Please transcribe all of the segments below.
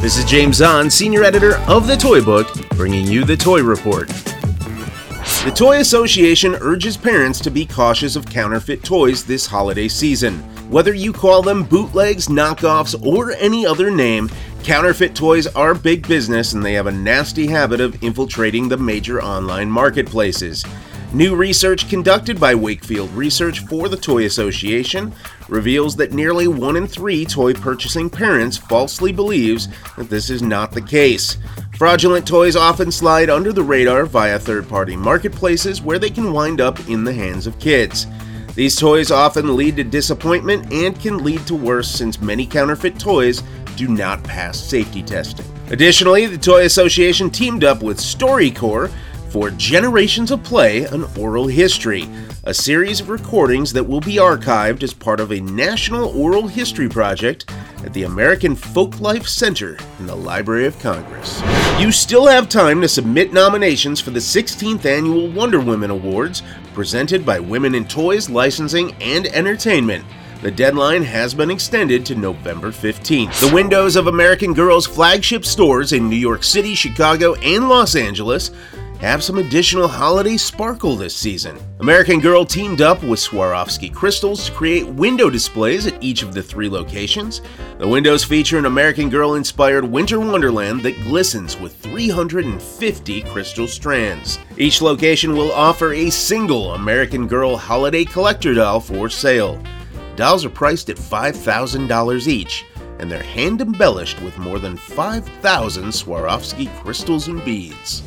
This is James Zahn, senior editor of The Toy Book, bringing you the Toy Report. The Toy Association urges parents to be cautious of counterfeit toys this holiday season. Whether you call them bootlegs, knockoffs, or any other name, counterfeit toys are big business and they have a nasty habit of infiltrating the major online marketplaces. New research conducted by Wakefield Research for the Toy Association reveals that nearly one in three toy purchasing parents falsely believes that this is not the case. Fraudulent toys often slide under the radar via third party marketplaces where they can wind up in the hands of kids. These toys often lead to disappointment and can lead to worse since many counterfeit toys do not pass safety testing. Additionally, the Toy Association teamed up with StoryCorps for Generations of Play An Oral History, a series of recordings that will be archived as part of a national oral history project at the American Folklife Center in the Library of Congress. You still have time to submit nominations for the 16th annual Wonder Women Awards presented by Women in Toys, Licensing, and Entertainment. The deadline has been extended to November 15th. The windows of American Girl's flagship stores in New York City, Chicago, and Los Angeles have some additional holiday sparkle this season. American Girl teamed up with Swarovski crystals to create window displays at each of the three locations. The windows feature an American Girl inspired winter wonderland that glistens with 350 crystal strands. Each location will offer a single American Girl holiday collector doll for sale. Dolls are priced at $5,000 each and they're hand embellished with more than 5,000 Swarovski crystals and beads.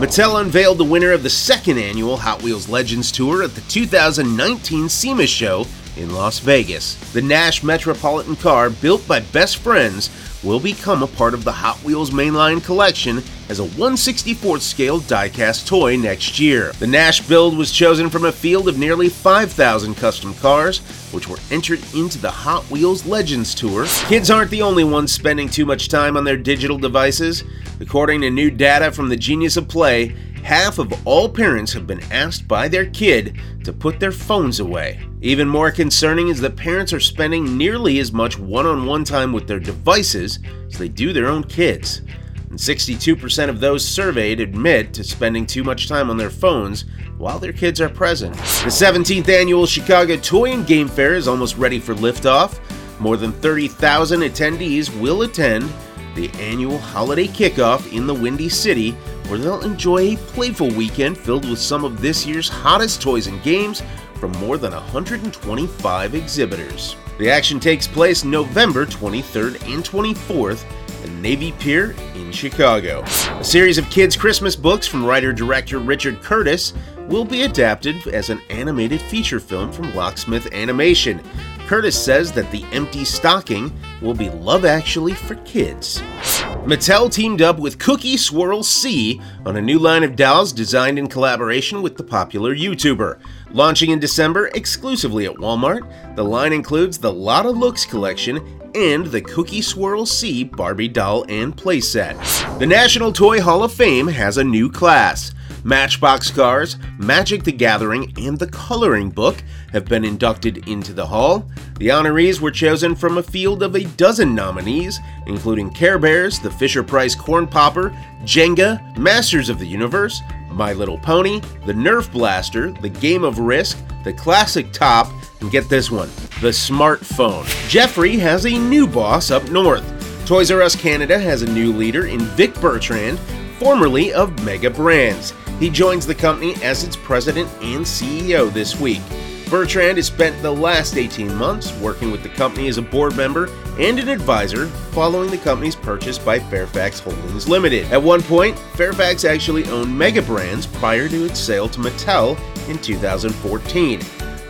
Mattel unveiled the winner of the second annual Hot Wheels Legends Tour at the 2019 SEMA show in Las Vegas. The Nash Metropolitan car, built by best friends, will become a part of the Hot Wheels mainline collection as a 164th scale diecast toy next year. The Nash build was chosen from a field of nearly 5,000 custom cars, which were entered into the Hot Wheels Legends Tour. Kids aren't the only ones spending too much time on their digital devices. According to new data from the Genius of Play, half of all parents have been asked by their kid to put their phones away. Even more concerning is that parents are spending nearly as much one on one time with their devices as they do their own kids. And 62% of those surveyed admit to spending too much time on their phones while their kids are present. The 17th annual Chicago Toy and Game Fair is almost ready for liftoff. More than 30,000 attendees will attend the annual holiday kickoff in the Windy City, where they'll enjoy a playful weekend filled with some of this year's hottest toys and games from more than 125 exhibitors. The action takes place November 23rd and 24th at Navy Pier in Chicago. A series of kids' Christmas books from writer director Richard Curtis will be adapted as an animated feature film from Locksmith Animation. Curtis says that The Empty Stocking will be Love Actually for kids. Mattel teamed up with Cookie Swirl C on a new line of dolls designed in collaboration with the popular YouTuber. Launching in December exclusively at Walmart, the line includes the Lotta Looks collection and the Cookie Swirl C Barbie doll and playset. The National Toy Hall of Fame has a new class. Matchbox Cars, Magic the Gathering, and The Coloring Book have been inducted into the Hall. The honorees were chosen from a field of a dozen nominees, including Care Bears, the Fisher Price Corn Popper, Jenga, Masters of the Universe, My Little Pony, the Nerf Blaster, the Game of Risk, the Classic Top, and get this one, the smartphone. Geoffrey has a new boss up north. Toys R Us Canada has a new leader in Vic Bertrand, formerly of Mega Brands. He joins the company as its president and CEO this week. Bertrand has spent the last 18 months working with the company as a board member and an advisor following the company's purchase by Fairfax Holdings Limited. At one point, Fairfax actually owned Mega Brands prior to its sale to Mattel in 2014.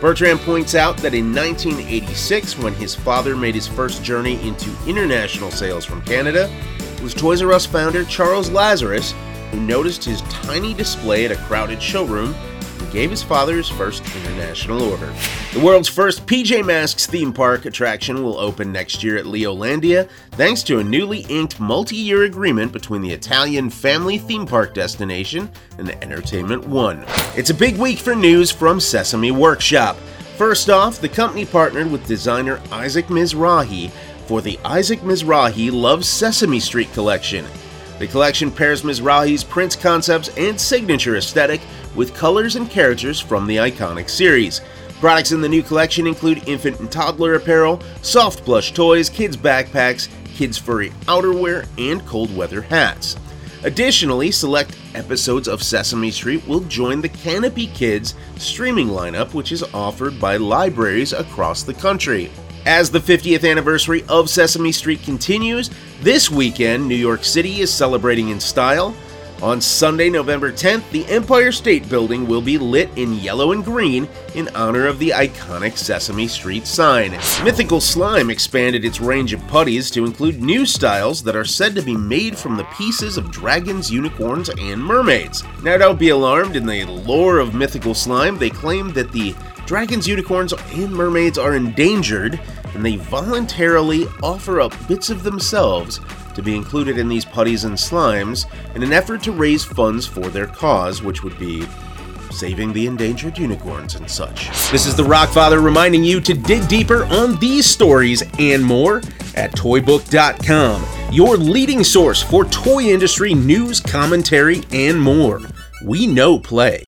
Bertrand points out that in 1986, when his father made his first journey into international sales from Canada, was Toys R Us founder Charles Lazarus who noticed his tiny display at a crowded showroom and gave his father his first international order. The world's first PJ Masks theme park attraction will open next year at Leolandia thanks to a newly inked multi year agreement between the Italian family theme park destination and Entertainment One. It's a big week for news from Sesame Workshop. First off, the company partnered with designer Isaac Mizrahi for the Isaac Mizrahi Loves Sesame Street collection. The collection pairs Mizrahi's Prince concepts and signature aesthetic with colors and characters from the iconic series. Products in the new collection include infant and toddler apparel, soft plush toys, kids' backpacks, kids' furry outerwear, and cold weather hats. Additionally, select episodes of Sesame Street will join the Kanopy Kids streaming lineup, which is offered by libraries across the country. As the 50th anniversary of Sesame Street continues, this weekend New York City is celebrating in style. On Sunday, November 10th, the Empire State Building will be lit in yellow and green in honor of the iconic Sesame Street sign. Mythical Slime expanded its range of putties to include new styles that are said to be made from the pieces of dragons, unicorns, and mermaids. Now, don't be alarmed, in the lore of Mythical Slime, they claim that the dragons, unicorns, and mermaids are endangered, and they voluntarily offer up bits of themselves to be included in these putties and slimes in an effort to raise funds for their cause, which would be saving the endangered unicorns and such. This is the Rockfather reminding you to dig deeper on these stories and more at toybook.com, your leading source for toy industry news, commentary, and more. We know play.